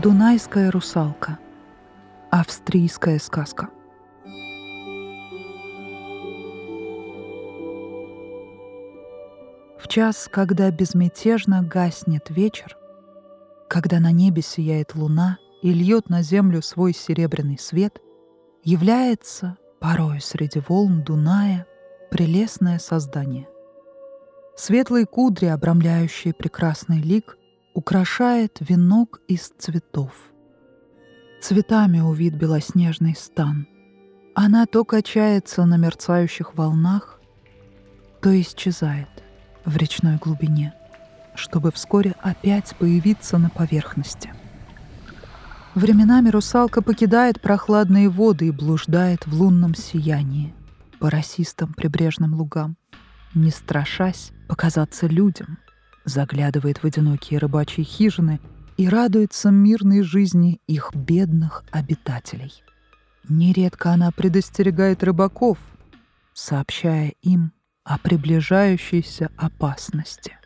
Дунайская русалка. Австрийская сказка. В час, когда безмятежно гаснет вечер, когда на небе сияет луна и льет на землю свой серебряный свет, является порой среди волн Дуная прелестное создание. Светлые кудри, обрамляющие прекрасный лик, украшает венок из цветов. Цветами увид белоснежный стан. Она то качается на мерцающих волнах, то исчезает в речной глубине, чтобы вскоре опять появиться на поверхности. Временами русалка покидает прохладные воды и блуждает в лунном сиянии по росистым прибрежным лугам, не страшась показаться людям — заглядывает в одинокие рыбачьи хижины и радуется мирной жизни их бедных обитателей. Нередко она предостерегает рыбаков, сообщая им о приближающейся опасности,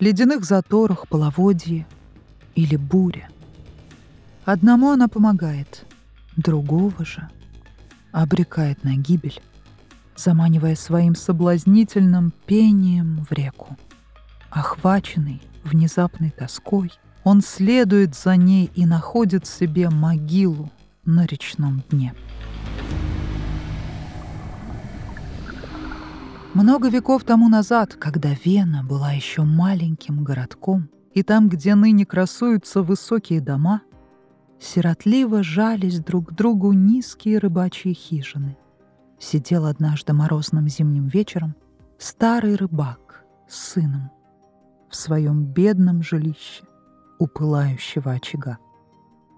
ледяных заторах, половодье или буре. Одному она помогает, другого же обрекает на гибель, заманивая своим соблазнительным пением в реку. Охваченный внезапной тоской, он следует за ней и находит себе могилу на речном дне. Много веков тому назад, когда Вена была еще маленьким городком, и там, где ныне красуются высокие дома, сиротливо жались друг к другу низкие рыбачьи хижины. Сидел однажды морозным зимним вечером старый рыбак с сыном в своем бедном жилище у пылающего очага.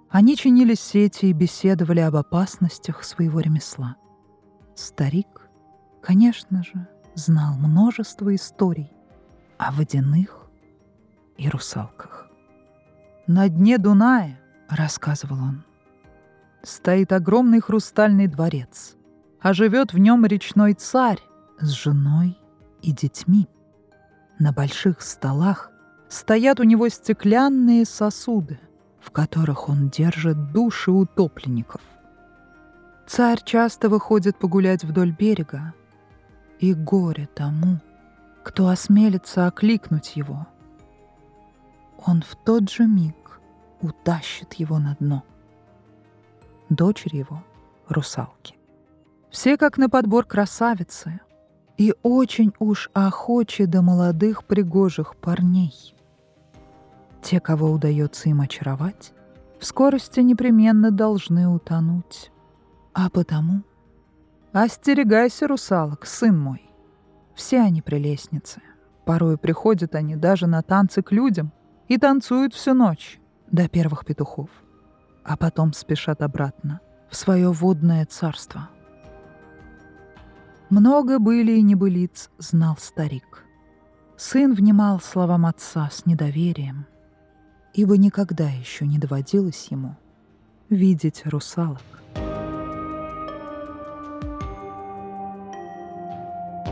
Они чинили сети и беседовали об опасностях своего ремесла. Старик, конечно же, знал множество историй о водяных и русалках. «На дне Дуная, — рассказывал он, — стоит огромный хрустальный дворец, а живет в нем речной царь с женой и детьми. На больших столах стоят у него стеклянные сосуды, в которых он держит души утопленников. Царь часто выходит погулять вдоль берега, и горе тому, кто осмелится окликнуть его. Он в тот же миг утащит его на дно. Дочери его — русалки. Все как на подбор красавицы, и очень уж охочи до молодых пригожих парней. Те, кого удается им очаровать, в скорости непременно должны утонуть. А потому остерегайся русалок, сын мой. Все они прелестницы. Порой приходят они даже на танцы к людям и танцуют всю ночь до первых петухов, а потом спешат обратно в свое водное царство — много были и небылиц, знал старик. Сын внимал словам отца с недоверием, ибо никогда еще не доводилось ему видеть русалок.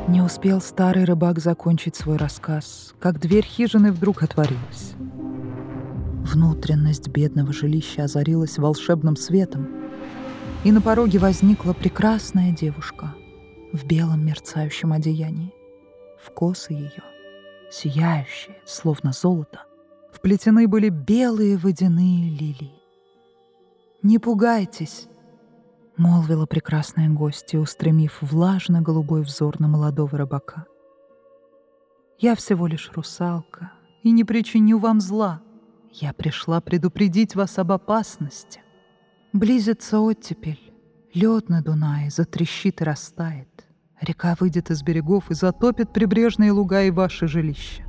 Не успел старый рыбак закончить свой рассказ, как дверь хижины вдруг отворилась. Внутренность бедного жилища озарилась волшебным светом, и на пороге возникла прекрасная девушка — в белом мерцающем одеянии. В косы ее, сияющие, словно золото, вплетены были белые водяные лилии. «Не пугайтесь!» — молвила прекрасная гостья, устремив влажно-голубой взор на молодого рыбака. «Я всего лишь русалка и не причиню вам зла. Я пришла предупредить вас об опасности. Близится оттепель, лед на Дунае затрещит и растает. Река выйдет из берегов и затопит прибрежные луга и ваши жилища.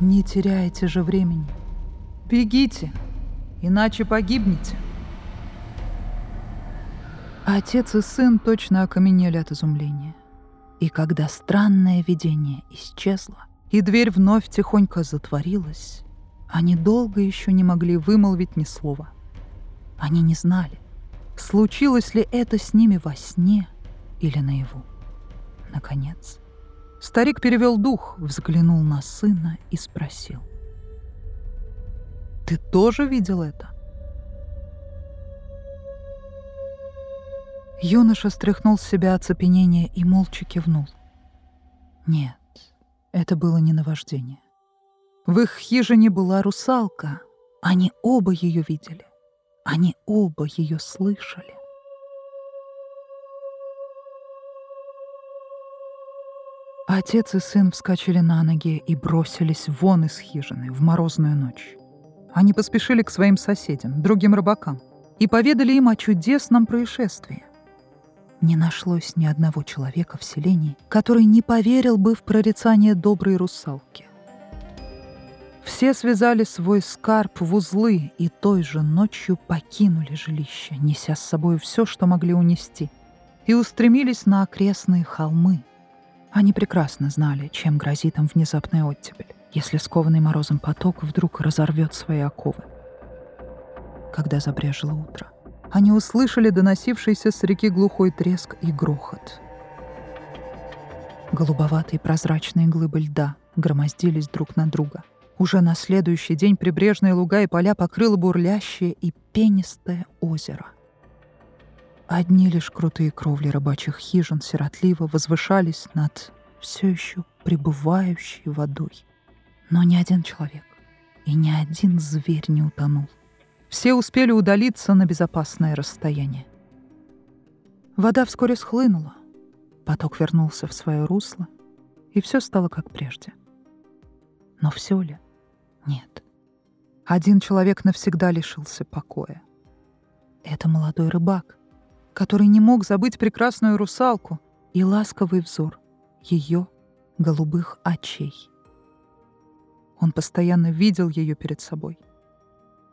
Не теряйте же времени. Бегите, иначе погибнете. Отец и сын точно окаменели от изумления. И когда странное видение исчезло, и дверь вновь тихонько затворилась, они долго еще не могли вымолвить ни слова. Они не знали, случилось ли это с ними во сне или наяву наконец. Старик перевел дух, взглянул на сына и спросил. «Ты тоже видел это?» Юноша стряхнул с себя оцепенение и молча кивнул. Нет, это было не наваждение. В их хижине была русалка. Они оба ее видели. Они оба ее слышали. Отец и сын вскочили на ноги и бросились вон из хижины в морозную ночь. Они поспешили к своим соседям, другим рыбакам, и поведали им о чудесном происшествии. Не нашлось ни одного человека в селении, который не поверил бы в прорицание доброй русалки. Все связали свой скарб в узлы и той же ночью покинули жилище, неся с собой все, что могли унести, и устремились на окрестные холмы. Они прекрасно знали, чем грозит им внезапная оттепель, если скованный морозом поток вдруг разорвет свои оковы. Когда забрежило утро, они услышали доносившийся с реки глухой треск и грохот. Голубоватые прозрачные глыбы льда громоздились друг на друга. Уже на следующий день прибрежные луга и поля покрыло бурлящее и пенистое озеро. Одни лишь крутые кровли рыбачьих хижин сиротливо возвышались над все еще пребывающей водой. Но ни один человек и ни один зверь не утонул. Все успели удалиться на безопасное расстояние. Вода вскоре схлынула, поток вернулся в свое русло, и все стало как прежде. Но все ли? Нет. Один человек навсегда лишился покоя. Это молодой рыбак, который не мог забыть прекрасную русалку и ласковый взор ее голубых очей. Он постоянно видел ее перед собой —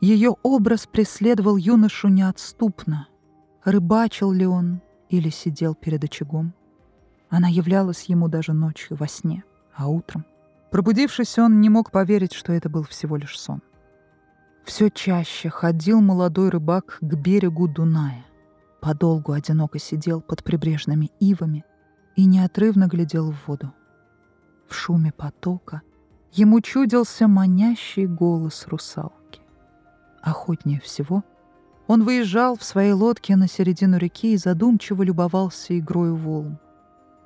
ее образ преследовал юношу неотступно. Рыбачил ли он или сидел перед очагом. Она являлась ему даже ночью во сне, а утром. Пробудившись, он не мог поверить, что это был всего лишь сон. Все чаще ходил молодой рыбак к берегу Дуная. Подолгу одиноко сидел под прибрежными ивами и неотрывно глядел в воду. В шуме потока ему чудился манящий голос русал охотнее всего, он выезжал в своей лодке на середину реки и задумчиво любовался игрой волн.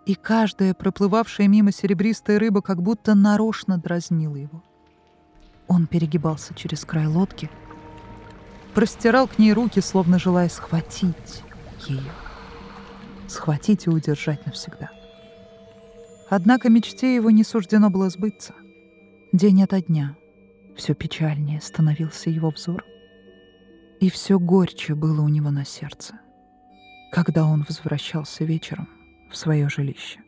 И каждая проплывавшая мимо серебристая рыба как будто нарочно дразнила его. Он перегибался через край лодки, простирал к ней руки, словно желая схватить ее. Схватить и удержать навсегда. Однако мечте его не суждено было сбыться. День ото дня — все печальнее становился его взор. И все горче было у него на сердце, когда он возвращался вечером в свое жилище.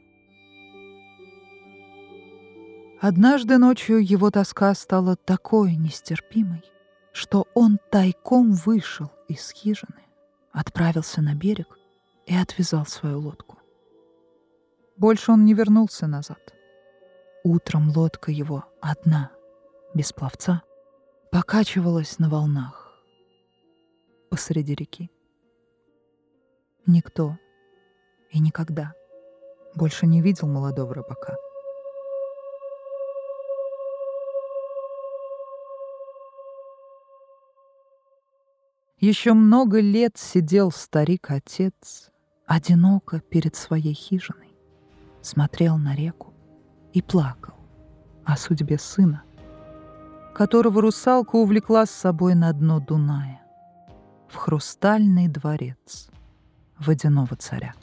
Однажды ночью его тоска стала такой нестерпимой, что он тайком вышел из хижины, отправился на берег и отвязал свою лодку. Больше он не вернулся назад. Утром лодка его одна — без пловца, покачивалась на волнах посреди реки. Никто и никогда больше не видел молодого рыбака. Еще много лет сидел старик-отец одиноко перед своей хижиной, смотрел на реку и плакал о судьбе сына, которого русалка увлекла с собой на дно Дуная, в хрустальный дворец водяного царя.